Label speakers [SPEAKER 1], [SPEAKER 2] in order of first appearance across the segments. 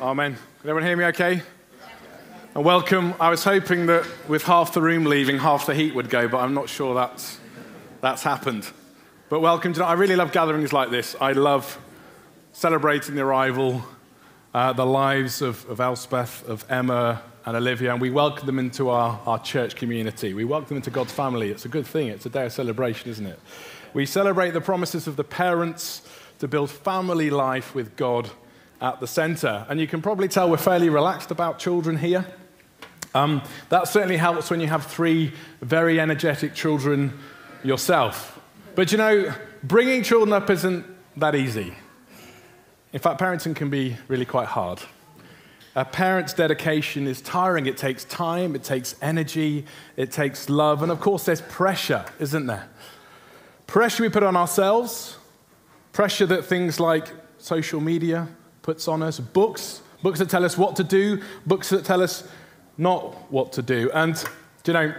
[SPEAKER 1] Amen. Can everyone hear me okay? And welcome. I was hoping that with half the room leaving, half the heat would go, but I'm not sure that's, that's happened. But welcome to. I really love gatherings like this. I love celebrating the arrival, uh, the lives of, of Elspeth, of Emma, and Olivia, and we welcome them into our, our church community. We welcome them into God's family. It's a good thing. It's a day of celebration, isn't it? We celebrate the promises of the parents to build family life with God at the center. And you can probably tell we're fairly relaxed about children here. Um, that certainly helps when you have three very energetic children yourself. But you know, bringing children up isn't that easy. In fact, parenting can be really quite hard. A parent's dedication is tiring. It takes time, it takes energy, it takes love, and of course, there's pressure, isn't there? Pressure we put on ourselves, pressure that things like social media, puts on us, books, books that tell us what to do, books that tell us not what to do. And, you know,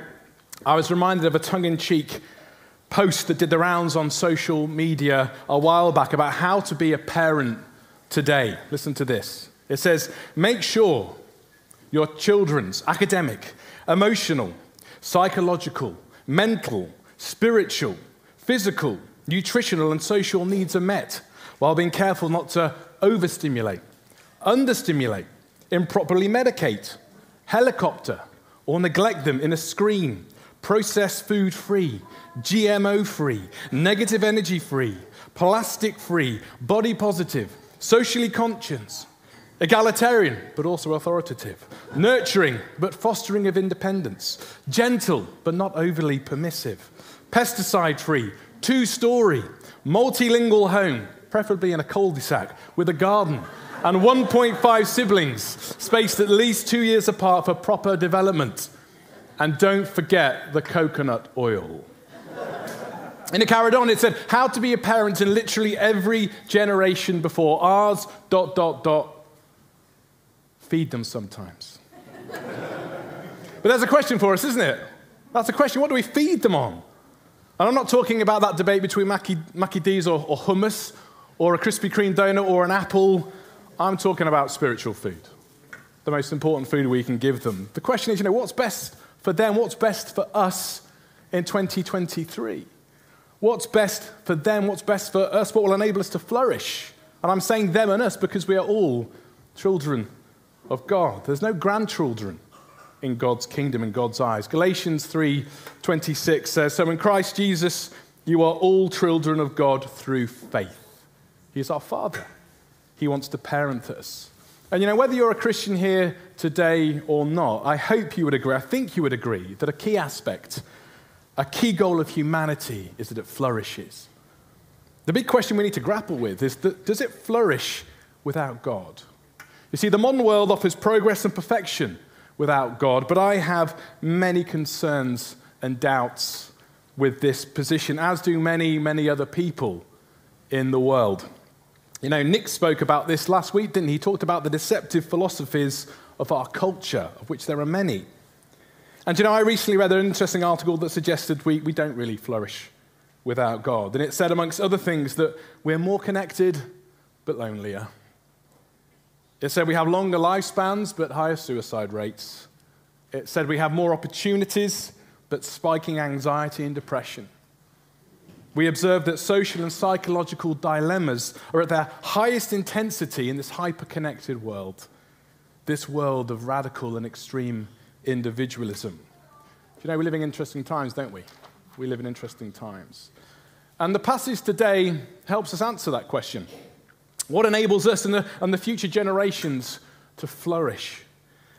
[SPEAKER 1] I was reminded of a tongue in cheek post that did the rounds on social media a while back about how to be a parent today. Listen to this. It says, make sure your children's academic, emotional, psychological, mental, spiritual, physical, nutritional, and social needs are met while being careful not to overstimulate, understimulate, improperly medicate, helicopter, or neglect them in a screen, processed food free, GMO free, negative energy free, plastic free, body positive, socially conscious, egalitarian but also authoritative, nurturing but fostering of independence, gentle but not overly permissive, pesticide free, two story, multilingual home, preferably in a cul de sac, with a garden, and 1.5 siblings, spaced at least two years apart for proper development. And don't forget the coconut oil. In it carried on, it said, how to be a parent in literally every generation before ours, dot, dot, dot. Feed them sometimes. but there's a question for us, isn't it? That's a question. What do we feed them on? And I'm not talking about that debate between Mackie, Mackie D's or, or hummus or a Krispy Kreme donut or an apple. I'm talking about spiritual food, the most important food we can give them. The question is, you know, what's best for them? What's best for us in 2023? What's best for them? What's best for us? What will enable us to flourish? And I'm saying them and us because we are all children of God. There's no grandchildren in God's kingdom in God's eyes. Galatians 3:26 says, "So in Christ Jesus you are all children of God through faith." He's our Father. He wants to parent us. And you know, whether you're a Christian here today or not, I hope you would agree, I think you would agree, that a key aspect, a key goal of humanity is that it flourishes. The big question we need to grapple with is that, does it flourish without God? You see, the modern world offers progress and perfection without God, but I have many concerns and doubts with this position, as do many, many other people in the world. You know, Nick spoke about this last week, didn't he? He talked about the deceptive philosophies of our culture, of which there are many. And you know, I recently read an interesting article that suggested we, we don't really flourish without God. And it said, amongst other things, that we're more connected but lonelier. It said we have longer lifespans but higher suicide rates. It said we have more opportunities but spiking anxiety and depression. We observe that social and psychological dilemmas are at their highest intensity in this hyper-connected world, this world of radical and extreme individualism. You know, we live in interesting times, don't we? We live in interesting times. And the passage today helps us answer that question. What enables us and the, and the future generations to flourish?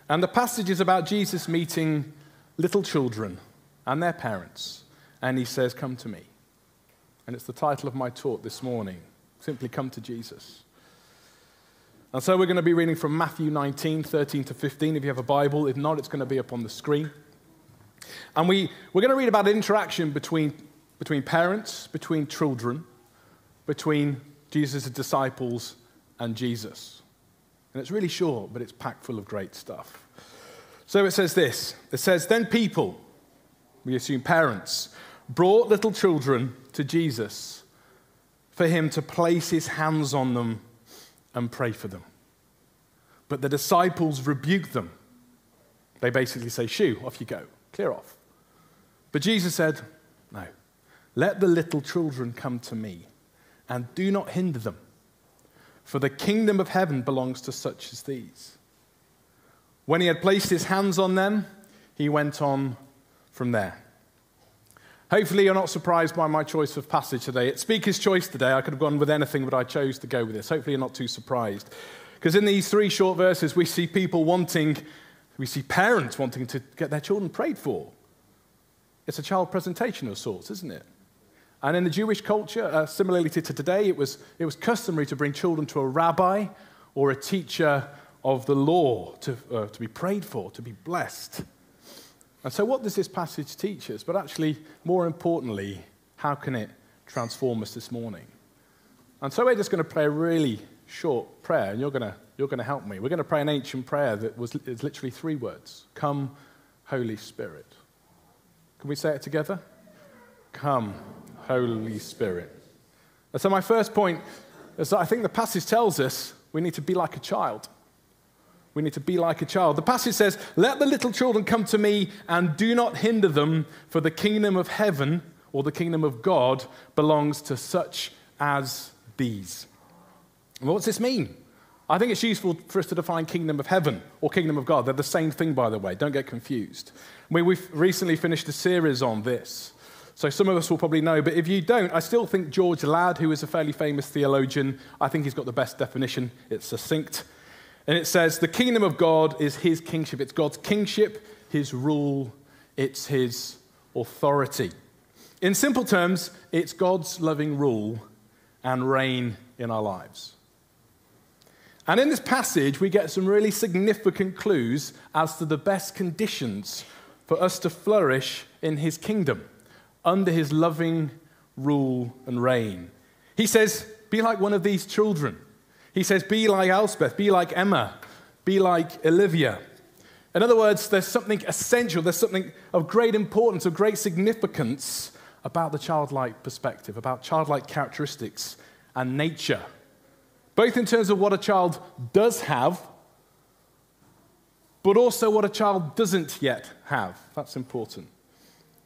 [SPEAKER 1] And the passage is about Jesus meeting little children and their parents. And he says, Come to me. And it's the title of my talk this morning simply come to Jesus. And so we're going to be reading from Matthew 19, 13 to 15. If you have a Bible, if not, it's going to be up on the screen. And we, we're going to read about interaction between, between parents, between children, between Jesus' disciples and Jesus. And it's really short, but it's packed full of great stuff. So it says this it says, Then people, we assume parents, brought little children to Jesus for him to place his hands on them and pray for them. But the disciples rebuked them. They basically say, Shoo, off you go, clear off. But Jesus said, No, let the little children come to me, and do not hinder them, for the kingdom of heaven belongs to such as these. When he had placed his hands on them, he went on from there. Hopefully, you're not surprised by my choice of passage today. It's Speaker's Choice today. I could have gone with anything, but I chose to go with this. Hopefully, you're not too surprised. Because in these three short verses, we see people wanting, we see parents wanting to get their children prayed for. It's a child presentation of sorts, isn't it? And in the Jewish culture, uh, similarly to today, it was, it was customary to bring children to a rabbi or a teacher of the law to, uh, to be prayed for, to be blessed. And so, what does this passage teach us? But actually, more importantly, how can it transform us this morning? And so, we're just going to pray a really short prayer, and you're going to, you're going to help me. We're going to pray an ancient prayer that was is literally three words Come, Holy Spirit. Can we say it together? Come, Holy Spirit. And so, my first point is that I think the passage tells us we need to be like a child. We need to be like a child. The passage says, Let the little children come to me and do not hinder them, for the kingdom of heaven or the kingdom of God belongs to such as these. Well, what's this mean? I think it's useful for us to define kingdom of heaven or kingdom of God. They're the same thing, by the way. Don't get confused. Mean, we've recently finished a series on this. So some of us will probably know, but if you don't, I still think George Ladd, who is a fairly famous theologian, I think he's got the best definition. It's succinct. And it says, the kingdom of God is his kingship. It's God's kingship, his rule, it's his authority. In simple terms, it's God's loving rule and reign in our lives. And in this passage, we get some really significant clues as to the best conditions for us to flourish in his kingdom, under his loving rule and reign. He says, Be like one of these children. He says, Be like Elspeth, be like Emma, be like Olivia. In other words, there's something essential, there's something of great importance, of great significance about the childlike perspective, about childlike characteristics and nature, both in terms of what a child does have, but also what a child doesn't yet have. That's important.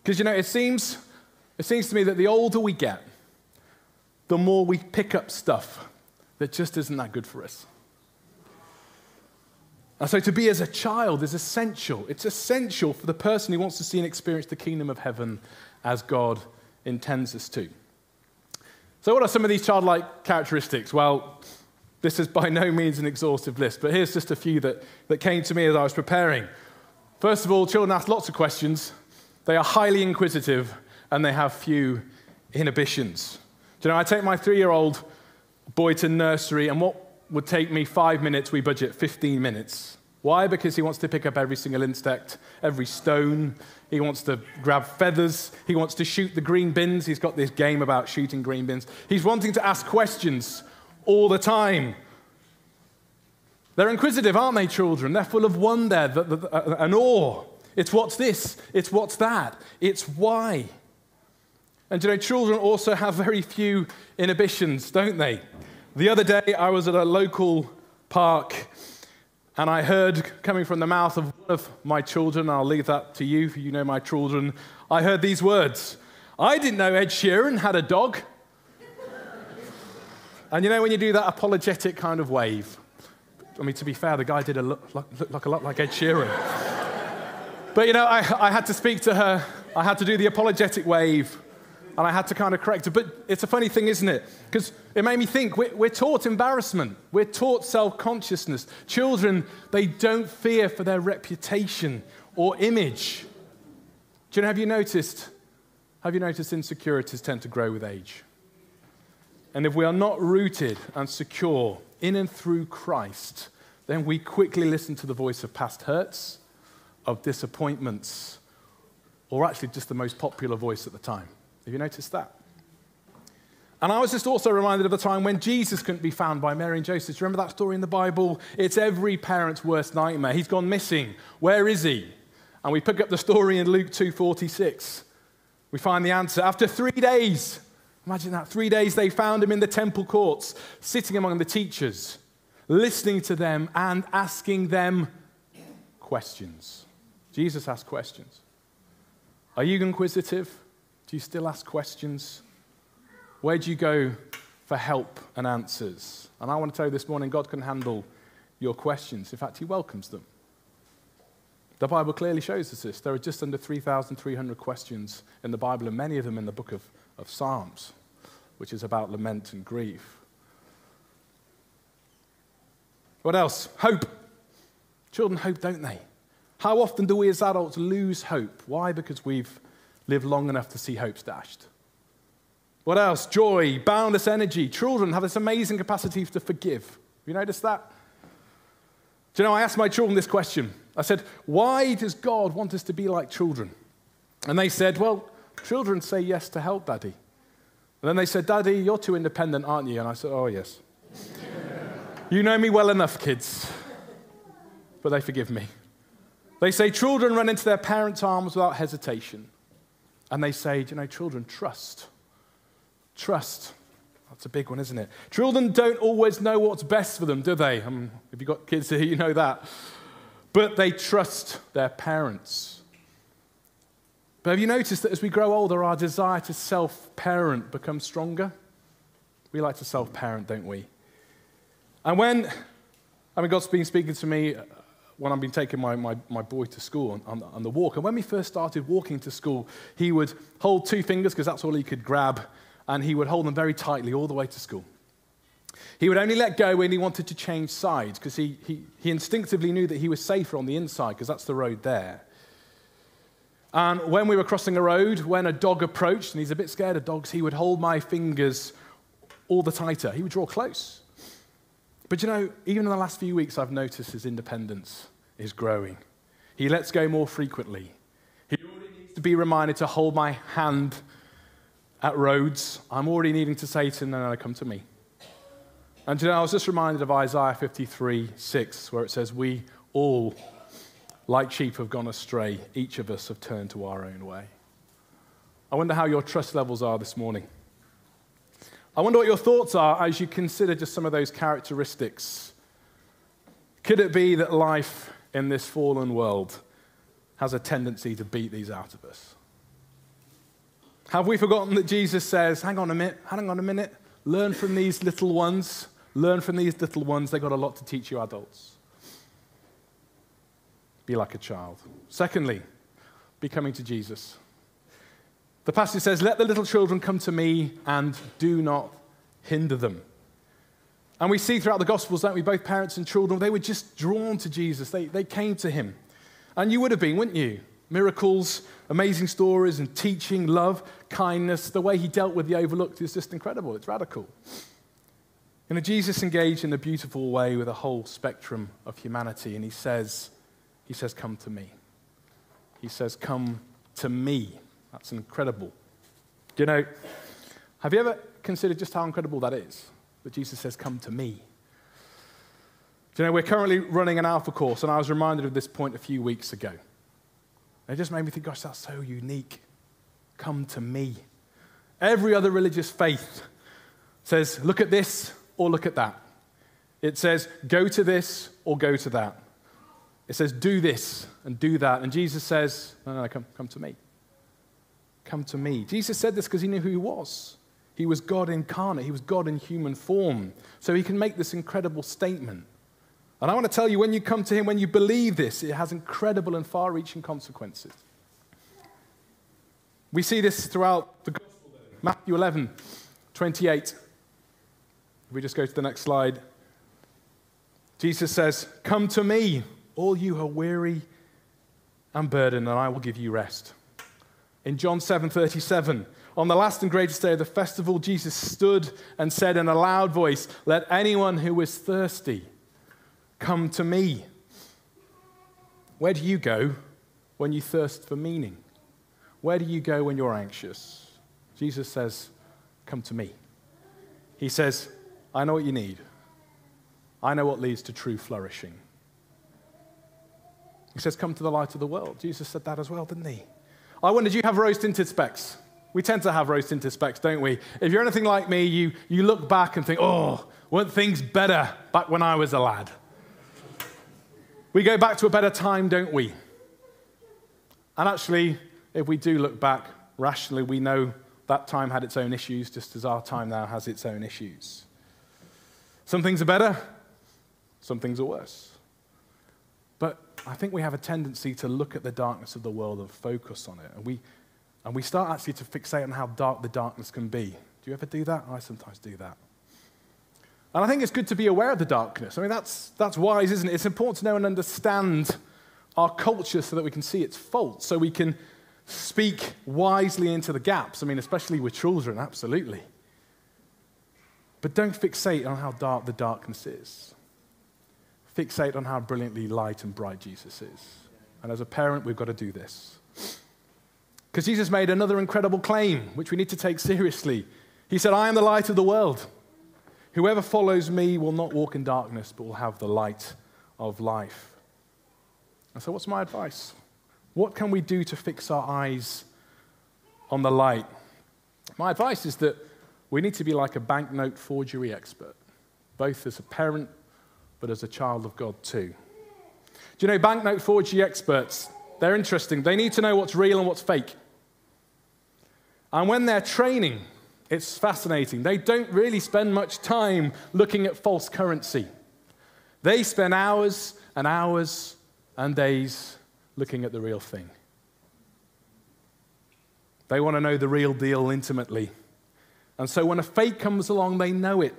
[SPEAKER 1] Because, you know, it seems, it seems to me that the older we get, the more we pick up stuff that just isn't that good for us. And so to be as a child is essential. It's essential for the person who wants to see and experience the kingdom of heaven as God intends us to. So, what are some of these childlike characteristics? Well, this is by no means an exhaustive list, but here's just a few that, that came to me as I was preparing. First of all, children ask lots of questions, they are highly inquisitive, and they have few inhibitions. Do you know, I take my three year old boy to nursery, and what would take me five minutes, we budget 15 minutes. Why? Because he wants to pick up every single insect, every stone. He wants to grab feathers. He wants to shoot the green bins. He's got this game about shooting green bins. He's wanting to ask questions all the time. They're inquisitive, aren't they, children? They're full of wonder uh, and awe. It's what's this, it's what's that, it's why. And you know, children also have very few inhibitions, don't they? The other day, I was at a local park and I heard coming from the mouth of one of my children, I'll leave that to you, you know my children, I heard these words I didn't know Ed Sheeran had a dog. and you know, when you do that apologetic kind of wave, I mean, to be fair, the guy did a look, look, look like a lot like Ed Sheeran. but you know, I, I had to speak to her, I had to do the apologetic wave and I had to kind of correct it. But it's a funny thing, isn't it? Because it made me think we're, we're taught embarrassment, we're taught self consciousness. Children, they don't fear for their reputation or image. Do you know, have you noticed? Have you noticed insecurities tend to grow with age? And if we are not rooted and secure in and through Christ, then we quickly listen to the voice of past hurts, of disappointments, or actually just the most popular voice at the time. Have you noticed that? And I was just also reminded of the time when Jesus couldn't be found by Mary and Joseph. Remember that story in the Bible? It's every parent's worst nightmare. He's gone missing. Where is he? And we pick up the story in Luke 2:46. We find the answer. After three days, imagine that, three days they found him in the temple courts, sitting among the teachers. listening to them, and asking them questions. Jesus asked questions. Are you inquisitive? Do you still ask questions? Where do you go for help and answers? And I want to tell you this morning God can handle your questions. In fact, He welcomes them. The Bible clearly shows us this. There are just under 3,300 questions in the Bible, and many of them in the book of, of Psalms, which is about lament and grief. What else? Hope. Children hope, don't they? How often do we as adults lose hope? Why? Because we've lived long enough to see hopes dashed. What else? Joy, boundless energy. Children have this amazing capacity to forgive. You noticed that? Do you know, I asked my children this question. I said, Why does God want us to be like children? And they said, Well, children say yes to help, Daddy. And then they said, Daddy, you're too independent, aren't you? And I said, Oh, yes. you know me well enough, kids. But they forgive me. They say children run into their parents' arms without hesitation. And they say, you know, children, trust. Trust. That's a big one, isn't it? Children don't always know what's best for them, do they? Um, if you've got kids here, you know that. But they trust their parents. But have you noticed that as we grow older, our desire to self parent becomes stronger? We like to self parent, don't we? And when, I mean, God's been speaking to me when I've been taking my, my, my boy to school on, on, on the walk. And when we first started walking to school, he would hold two fingers because that's all he could grab, and he would hold them very tightly all the way to school. He would only let go when he wanted to change sides because he, he, he instinctively knew that he was safer on the inside because that's the road there. And when we were crossing a road, when a dog approached, and he's a bit scared of dogs, he would hold my fingers all the tighter. He would draw close. But you know, even in the last few weeks, I've noticed his independence is growing. He lets go more frequently. He already needs to be reminded to hold my hand at roads. I'm already needing to say to him, no, no, come to me. And you know, I was just reminded of Isaiah 53 6, where it says, We all, like sheep, have gone astray. Each of us have turned to our own way. I wonder how your trust levels are this morning. I wonder what your thoughts are as you consider just some of those characteristics. Could it be that life in this fallen world has a tendency to beat these out of us? Have we forgotten that Jesus says, hang on a minute, hang on a minute, learn from these little ones, learn from these little ones, they've got a lot to teach you adults. Be like a child. Secondly, be coming to Jesus. The passage says, Let the little children come to me and do not hinder them. And we see throughout the Gospels, don't we, both parents and children, they were just drawn to Jesus. They, they came to him. And you would have been, wouldn't you? Miracles, amazing stories, and teaching, love, kindness. The way he dealt with the overlooked is just incredible. It's radical. You know, Jesus engaged in a beautiful way with a whole spectrum of humanity, and he says, he says, Come to me. He says, Come to me. That's incredible. Do you know, have you ever considered just how incredible that is? That Jesus says, Come to me. Do you know, we're currently running an alpha course, and I was reminded of this point a few weeks ago. It just made me think, gosh, that's so unique. Come to me. Every other religious faith says, look at this or look at that. It says, go to this or go to that. It says, do this and do that. And Jesus says, no, no, come, come to me. Come to me. Jesus said this because he knew who he was. He was God incarnate, he was God in human form. So he can make this incredible statement. And I want to tell you, when you come to him, when you believe this, it has incredible and far reaching consequences. We see this throughout the Gospel, Matthew 11, 28. If we just go to the next slide, Jesus says, Come to me, all you who are weary and burdened, and I will give you rest. In John 7:37, on the last and greatest day of the festival, Jesus stood and said in a loud voice, "Let anyone who is thirsty come to me." Where do you go when you thirst for meaning? Where do you go when you're anxious? Jesus says, "Come to me." He says, "I know what you need. I know what leads to true flourishing." He says, "Come to the light of the world." Jesus said that as well, didn't he? I wonder, do you have rose tinted specs? We tend to have rose tinted specs, don't we? If you're anything like me, you, you look back and think, oh, weren't things better back when I was a lad? We go back to a better time, don't we? And actually, if we do look back rationally, we know that time had its own issues, just as our time now has its own issues. Some things are better, some things are worse. But I think we have a tendency to look at the darkness of the world and focus on it. And we, and we start actually to fixate on how dark the darkness can be. Do you ever do that? I sometimes do that. And I think it's good to be aware of the darkness. I mean, that's, that's wise, isn't it? It's important to know and understand our culture so that we can see its faults, so we can speak wisely into the gaps. I mean, especially with children, absolutely. But don't fixate on how dark the darkness is. Fixate on how brilliantly light and bright Jesus is. And as a parent, we've got to do this. Because Jesus made another incredible claim, which we need to take seriously. He said, I am the light of the world. Whoever follows me will not walk in darkness, but will have the light of life. And so, what's my advice? What can we do to fix our eyes on the light? My advice is that we need to be like a banknote forgery expert, both as a parent but as a child of God too. Do you know banknote forgery experts? They're interesting. They need to know what's real and what's fake. And when they're training, it's fascinating. They don't really spend much time looking at false currency. They spend hours and hours and days looking at the real thing. They want to know the real deal intimately. And so when a fake comes along, they know it.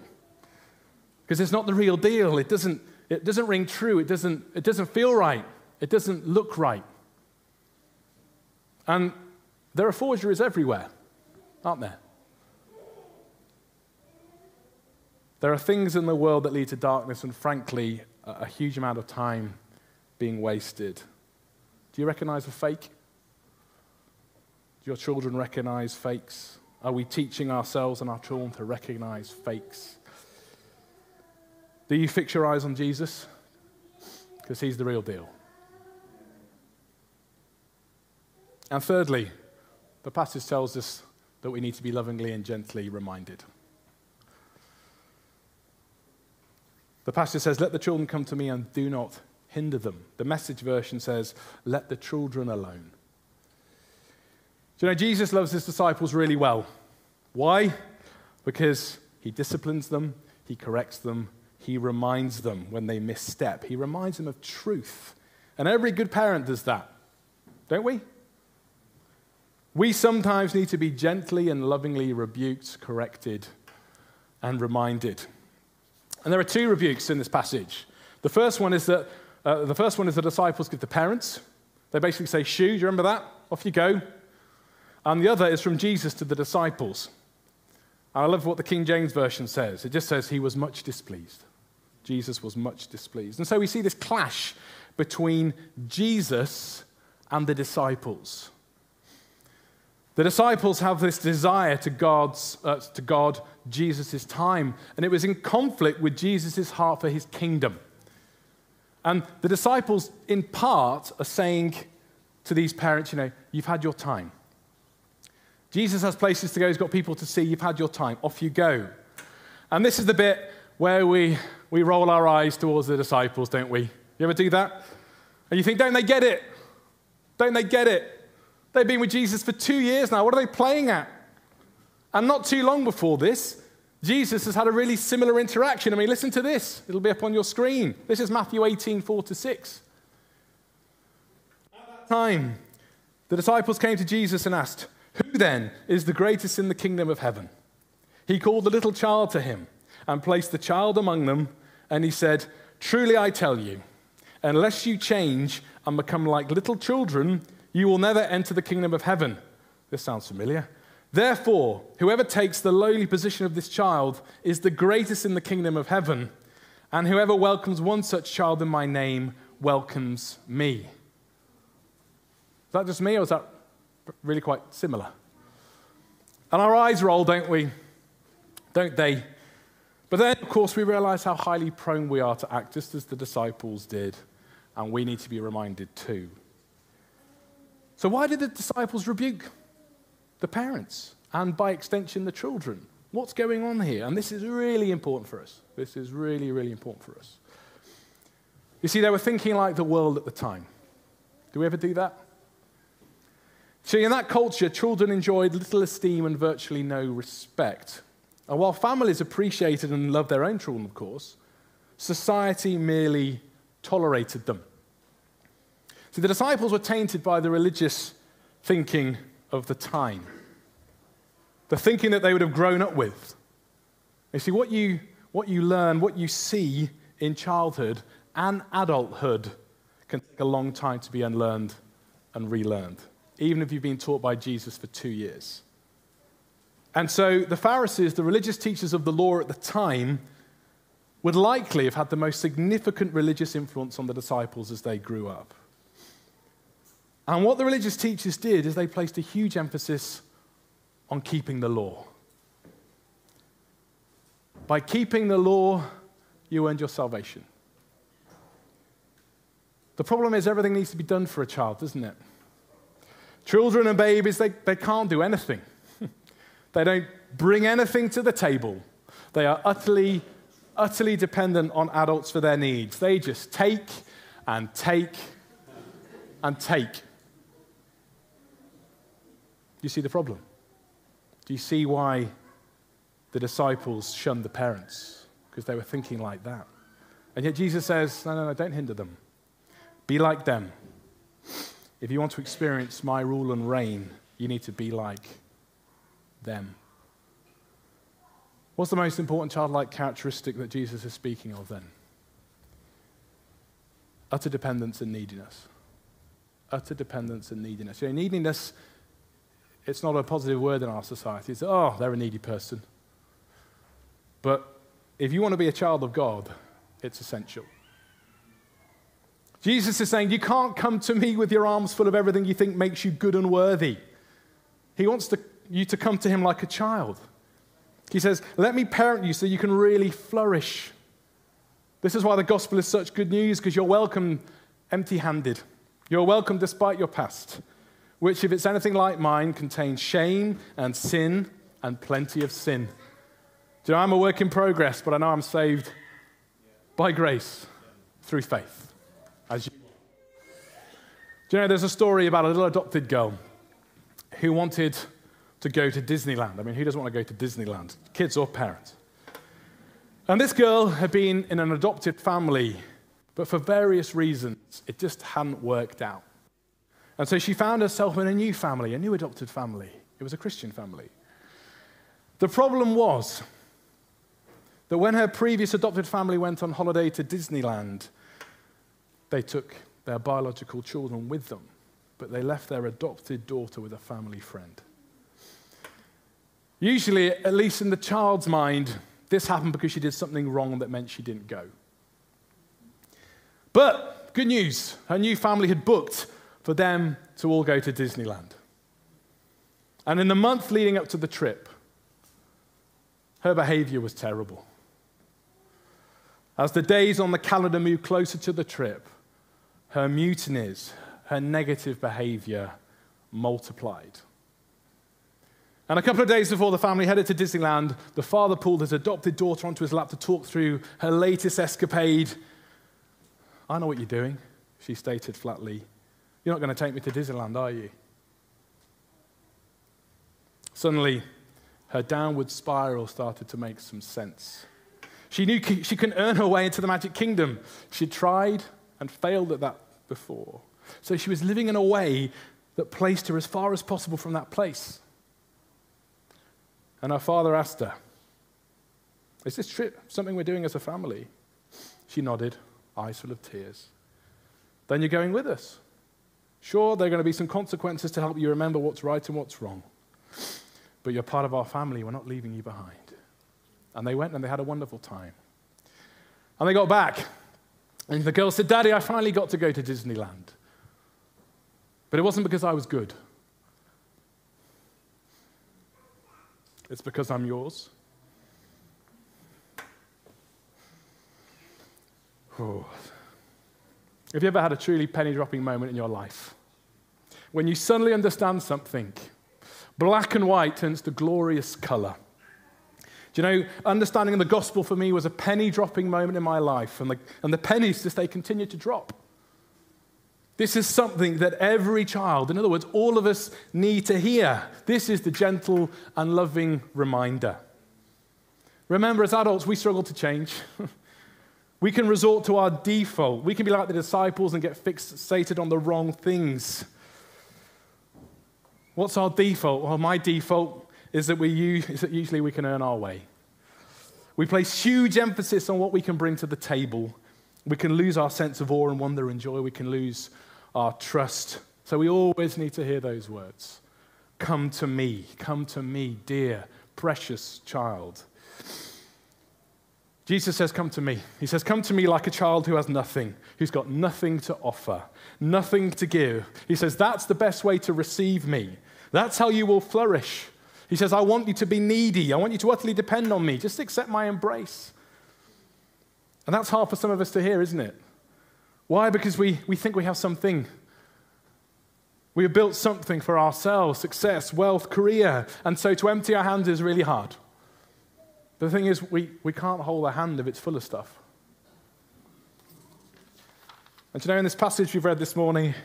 [SPEAKER 1] Because it's not the real deal. It doesn't, it doesn't ring true. It doesn't, it doesn't feel right. It doesn't look right. And there are forgeries everywhere, aren't there? There are things in the world that lead to darkness, and frankly, a huge amount of time being wasted. Do you recognize a fake? Do your children recognize fakes? Are we teaching ourselves and our children to recognize fakes? Do you fix your eyes on Jesus? Because he's the real deal. And thirdly, the passage tells us that we need to be lovingly and gently reminded. The passage says, Let the children come to me and do not hinder them. The message version says, Let the children alone. Do you know, Jesus loves his disciples really well. Why? Because he disciplines them, he corrects them, he reminds them when they misstep, he reminds them of truth. And every good parent does that, don't we? We sometimes need to be gently and lovingly rebuked, corrected, and reminded. And there are two rebukes in this passage. The first one is that uh, the first one is the disciples give the parents. They basically say, "Shoo!" Do you remember that? Off you go. And the other is from Jesus to the disciples. And I love what the King James Version says. It just says, He was much displeased. Jesus was much displeased. And so we see this clash between Jesus and the disciples. The disciples have this desire to, God's, uh, to God Jesus' time, and it was in conflict with Jesus' heart for his kingdom. And the disciples, in part, are saying to these parents, you know, you've had your time. Jesus has places to go, he's got people to see, you've had your time, off you go. And this is the bit where we, we roll our eyes towards the disciples, don't we? You ever do that? And you think, don't they get it? Don't they get it? They've been with Jesus for two years now. What are they playing at? And not too long before this, Jesus has had a really similar interaction. I mean, listen to this. It'll be up on your screen. This is Matthew 18, 4 to 6. At that time, the disciples came to Jesus and asked, Who then is the greatest in the kingdom of heaven? He called the little child to him and placed the child among them, and he said, Truly I tell you, unless you change and become like little children, you will never enter the kingdom of heaven. This sounds familiar. Therefore, whoever takes the lowly position of this child is the greatest in the kingdom of heaven, and whoever welcomes one such child in my name welcomes me. Is that just me, or is that really quite similar? And our eyes roll, don't we? Don't they? But then, of course, we realize how highly prone we are to act just as the disciples did, and we need to be reminded too. So, why did the disciples rebuke the parents? and by extension, the children. What's going on here? And this is really important for us. This is really, really important for us. You see, they were thinking like the world at the time. Do we ever do that? See, in that culture, children enjoyed little esteem and virtually no respect. And while families appreciated and loved their own children, of course, society merely tolerated them. See, the disciples were tainted by the religious thinking of the time, the thinking that they would have grown up with. You see, what you, what you learn, what you see in childhood and adulthood can take a long time to be unlearned and relearned, even if you've been taught by Jesus for two years. And so the Pharisees, the religious teachers of the law at the time, would likely have had the most significant religious influence on the disciples as they grew up. And what the religious teachers did is they placed a huge emphasis on keeping the law. By keeping the law, you earned your salvation. The problem is, everything needs to be done for a child, doesn't it? Children and babies, they, they can't do anything. They don't bring anything to the table. They are utterly, utterly dependent on adults for their needs. They just take and take and take. Do you see the problem? Do you see why the disciples shunned the parents? Because they were thinking like that. And yet Jesus says, no, no, no, don't hinder them. Be like them. If you want to experience my rule and reign, you need to be like them. What's the most important childlike characteristic that Jesus is speaking of then? Utter dependence and neediness. Utter dependence and neediness. You know, neediness, it's not a positive word in our society. It's, oh, they're a needy person. But if you want to be a child of God, it's essential. Jesus is saying, You can't come to me with your arms full of everything you think makes you good and worthy. He wants to, you to come to him like a child. He says, Let me parent you so you can really flourish. This is why the gospel is such good news, because you're welcome empty handed. You're welcome despite your past, which, if it's anything like mine, contains shame and sin and plenty of sin. Do you know, I'm a work in progress, but I know I'm saved by grace through faith. As you Do you know, there's a story about a little adopted girl who wanted to go to Disneyland. I mean, who doesn't want to go to Disneyland? Kids or parents? And this girl had been in an adopted family, but for various reasons, it just hadn't worked out. And so she found herself in a new family, a new adopted family. It was a Christian family. The problem was that when her previous adopted family went on holiday to Disneyland, they took their biological children with them, but they left their adopted daughter with a family friend. Usually, at least in the child's mind, this happened because she did something wrong that meant she didn't go. But good news her new family had booked for them to all go to Disneyland. And in the month leading up to the trip, her behavior was terrible. As the days on the calendar moved closer to the trip, her mutinies, her negative behavior multiplied. And a couple of days before the family headed to Disneyland, the father pulled his adopted daughter onto his lap to talk through her latest escapade. I know what you're doing, she stated flatly. You're not going to take me to Disneyland, are you? Suddenly, her downward spiral started to make some sense. She knew she couldn't earn her way into the magic kingdom. She'd tried and failed at that before. So she was living in a way that placed her as far as possible from that place. And her father asked her, Is this trip something we're doing as a family? She nodded, eyes full of tears. Then you're going with us. Sure, there are going to be some consequences to help you remember what's right and what's wrong. But you're part of our family. We're not leaving you behind. And they went and they had a wonderful time. And they got back. And the girl said, Daddy, I finally got to go to Disneyland. But it wasn't because I was good, it's because I'm yours. Oh. Have you ever had a truly penny dropping moment in your life? When you suddenly understand something, Black and white turns to glorious color. Do you know, understanding the gospel for me was a penny dropping moment in my life, and the, and the pennies just they continue to drop. This is something that every child, in other words, all of us need to hear. This is the gentle and loving reminder. Remember, as adults, we struggle to change. we can resort to our default. We can be like the disciples and get fixated on the wrong things. What's our default? Well, my default is that, we use, is that usually we can earn our way. We place huge emphasis on what we can bring to the table. We can lose our sense of awe and wonder and joy. We can lose our trust. So we always need to hear those words Come to me, come to me, dear, precious child. Jesus says, Come to me. He says, Come to me like a child who has nothing, who's got nothing to offer, nothing to give. He says, That's the best way to receive me. That's how you will flourish. He says, I want you to be needy. I want you to utterly depend on me. Just accept my embrace. And that's hard for some of us to hear, isn't it? Why? Because we, we think we have something. We have built something for ourselves success, wealth, career. And so to empty our hands is really hard. The thing is, we, we can't hold a hand if it's full of stuff. And you know, in this passage we've read this morning,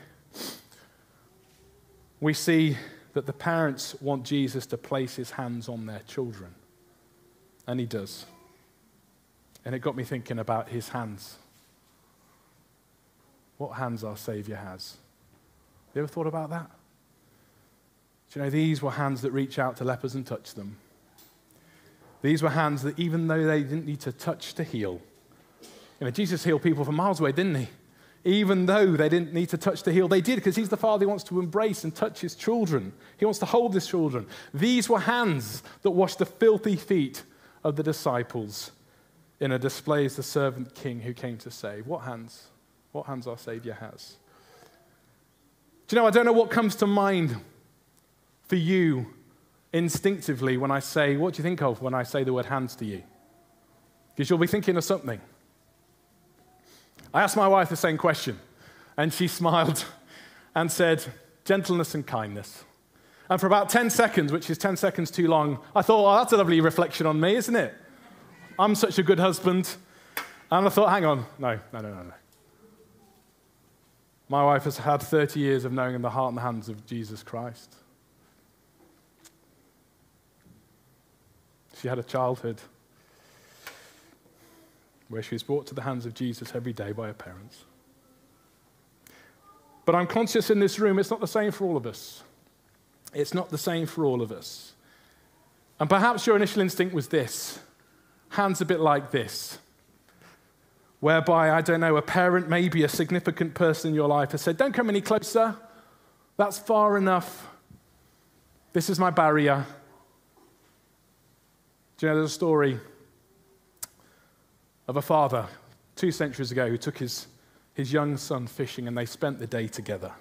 [SPEAKER 1] we see that the parents want Jesus to place his hands on their children. And he does. And it got me thinking about his hands what hands our Savior has. You ever thought about that? Do you know, these were hands that reach out to lepers and touch them. These were hands that, even though they didn't need to touch to heal, you know, Jesus healed people from miles away, didn't he? Even though they didn't need to touch to heal, they did because he's the father who wants to embrace and touch his children. He wants to hold his children. These were hands that washed the filthy feet of the disciples in a display as the servant king who came to save. What hands? What hands our Savior has. Do you know, I don't know what comes to mind for you instinctively when I say, what do you think of when I say the word hands to you? Because you'll be thinking of something. I asked my wife the same question, and she smiled and said, gentleness and kindness. And for about 10 seconds, which is 10 seconds too long, I thought, oh, that's a lovely reflection on me, isn't it? I'm such a good husband. And I thought, hang on, no, no, no, no, no. My wife has had 30 years of knowing in the heart and the hands of Jesus Christ. She had a childhood where she was brought to the hands of Jesus every day by her parents. But I'm conscious in this room, it's not the same for all of us. It's not the same for all of us. And perhaps your initial instinct was this hands a bit like this whereby, I don't know, a parent, maybe a significant person in your life has said, Don't come any closer. That's far enough. This is my barrier. Do you know there's a story of a father two centuries ago who took his, his young son fishing and they spent the day together.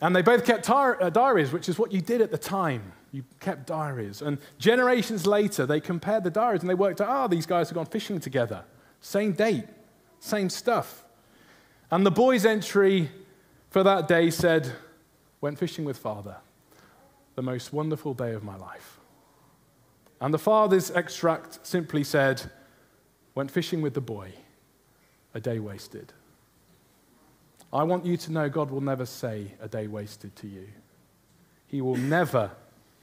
[SPEAKER 1] And they both kept tar- uh, diaries, which is what you did at the time. You kept diaries. And generations later, they compared the diaries and they worked out, ah, oh, these guys have gone fishing together. Same date, same stuff. And the boy's entry for that day said, Went fishing with father. The most wonderful day of my life. And the father's extract simply said, Went fishing with the boy. A day wasted. I want you to know God will never say a day wasted to you. He will never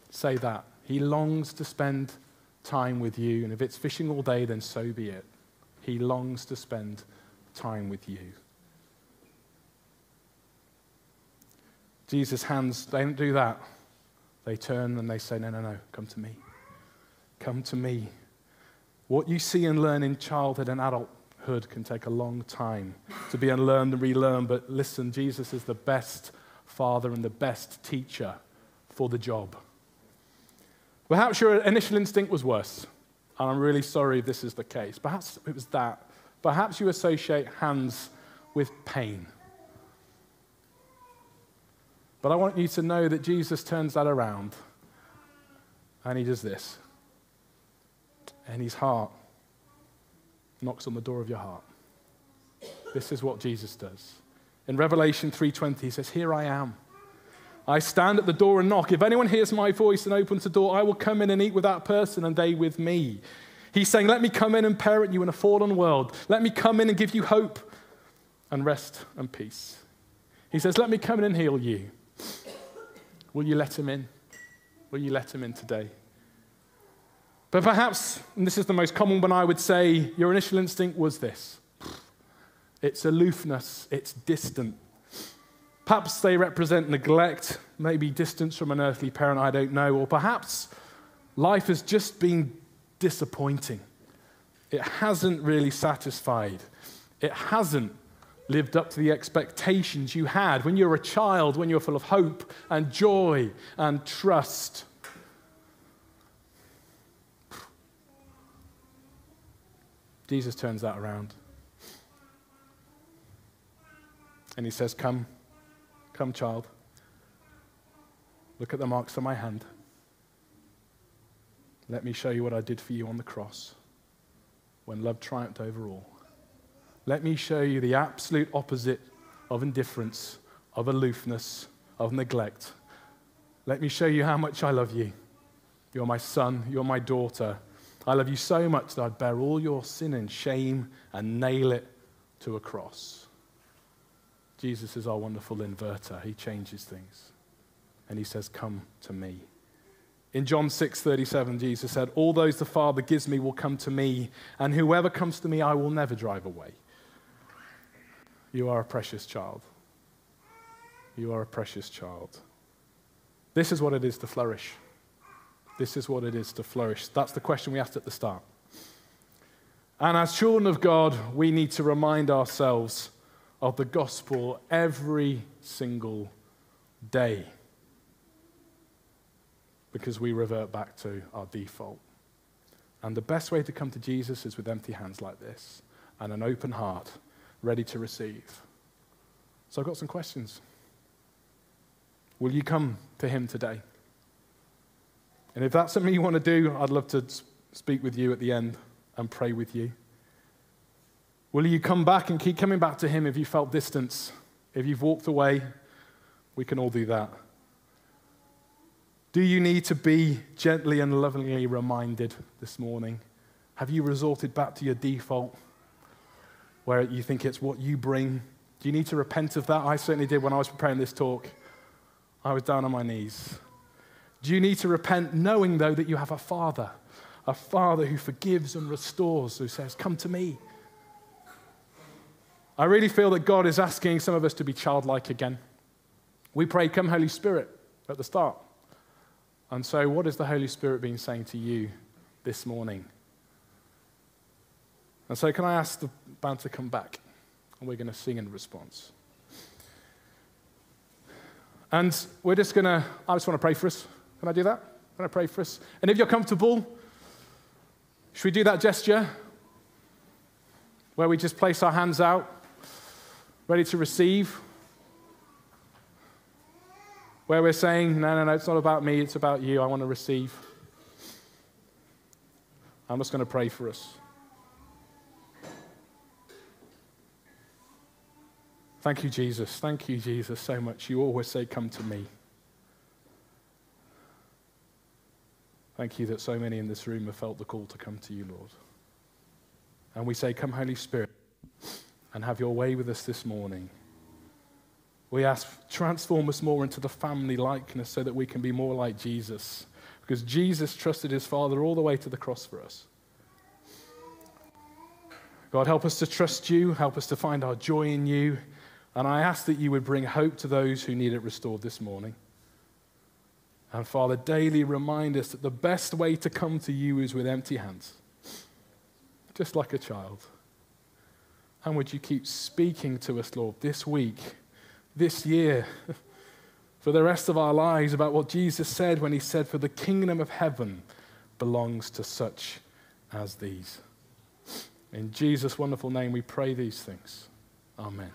[SPEAKER 1] say that. He longs to spend time with you, and if it's fishing all day, then so be it. He longs to spend time with you. Jesus' hands, they don't do that. They turn and they say, No, no, no, come to me. Come to me. What you see and learn in childhood and adulthood can take a long time to be unlearned and relearned. But listen, Jesus is the best father and the best teacher for the job. Perhaps your initial instinct was worse. And I'm really sorry this is the case. Perhaps it was that. Perhaps you associate hands with pain. But I want you to know that Jesus turns that around and he does this. And his heart knocks on the door of your heart. This is what Jesus does. In Revelation 3:20 he says, "Here I am. I stand at the door and knock. If anyone hears my voice and opens the door, I will come in and eat with that person and they with me. He's saying, Let me come in and parent you in a fallen world. Let me come in and give you hope and rest and peace. He says, Let me come in and heal you. Will you let him in? Will you let him in today? But perhaps, and this is the most common one I would say, your initial instinct was this it's aloofness, it's distant. Perhaps they represent neglect, maybe distance from an earthly parent, I don't know. Or perhaps life has just been disappointing. It hasn't really satisfied. It hasn't lived up to the expectations you had when you were a child, when you were full of hope and joy and trust. Jesus turns that around. And he says, Come. Come, child. Look at the marks on my hand. Let me show you what I did for you on the cross when love triumphed over all. Let me show you the absolute opposite of indifference, of aloofness, of neglect. Let me show you how much I love you. You're my son, you're my daughter. I love you so much that I'd bear all your sin and shame and nail it to a cross. Jesus is our wonderful inverter. He changes things. And he says, Come to me. In John 6:37, Jesus said, All those the Father gives me will come to me, and whoever comes to me I will never drive away. You are a precious child. You are a precious child. This is what it is to flourish. This is what it is to flourish. That's the question we asked at the start. And as children of God, we need to remind ourselves of the gospel every single day because we revert back to our default. And the best way to come to Jesus is with empty hands like this and an open heart, ready to receive. So I've got some questions. Will you come to Him today? And if that's something you want to do, I'd love to speak with you at the end and pray with you. Will you come back and keep coming back to Him if you felt distance? If you've walked away, we can all do that. Do you need to be gently and lovingly reminded this morning? Have you resorted back to your default where you think it's what you bring? Do you need to repent of that? I certainly did when I was preparing this talk. I was down on my knees. Do you need to repent knowing, though, that you have a father, a father who forgives and restores, who says, Come to me? I really feel that God is asking some of us to be childlike again. We pray, Come, Holy Spirit, at the start. And so, what has the Holy Spirit been saying to you this morning? And so, can I ask the band to come back? And we're going to sing in response. And we're just going to, I just want to pray for us. Can I do that? Can I pray for us? And if you're comfortable, should we do that gesture where we just place our hands out ready to receive, where we're saying, no, no, no, it's not about me, it's about you. I want to receive. I'm just going to pray for us. Thank you, Jesus. Thank you, Jesus, so much. You always say, Come to me. Thank you that so many in this room have felt the call to come to you, Lord. And we say, Come, Holy Spirit and have your way with us this morning. We ask, transform us more into the family likeness so that we can be more like Jesus. Because Jesus trusted his Father all the way to the cross for us. God, help us to trust you, help us to find our joy in you. And I ask that you would bring hope to those who need it restored this morning. And Father, daily remind us that the best way to come to you is with empty hands, just like a child. And would you keep speaking to us, Lord, this week, this year, for the rest of our lives about what Jesus said when he said, For the kingdom of heaven belongs to such as these. In Jesus' wonderful name, we pray these things. Amen.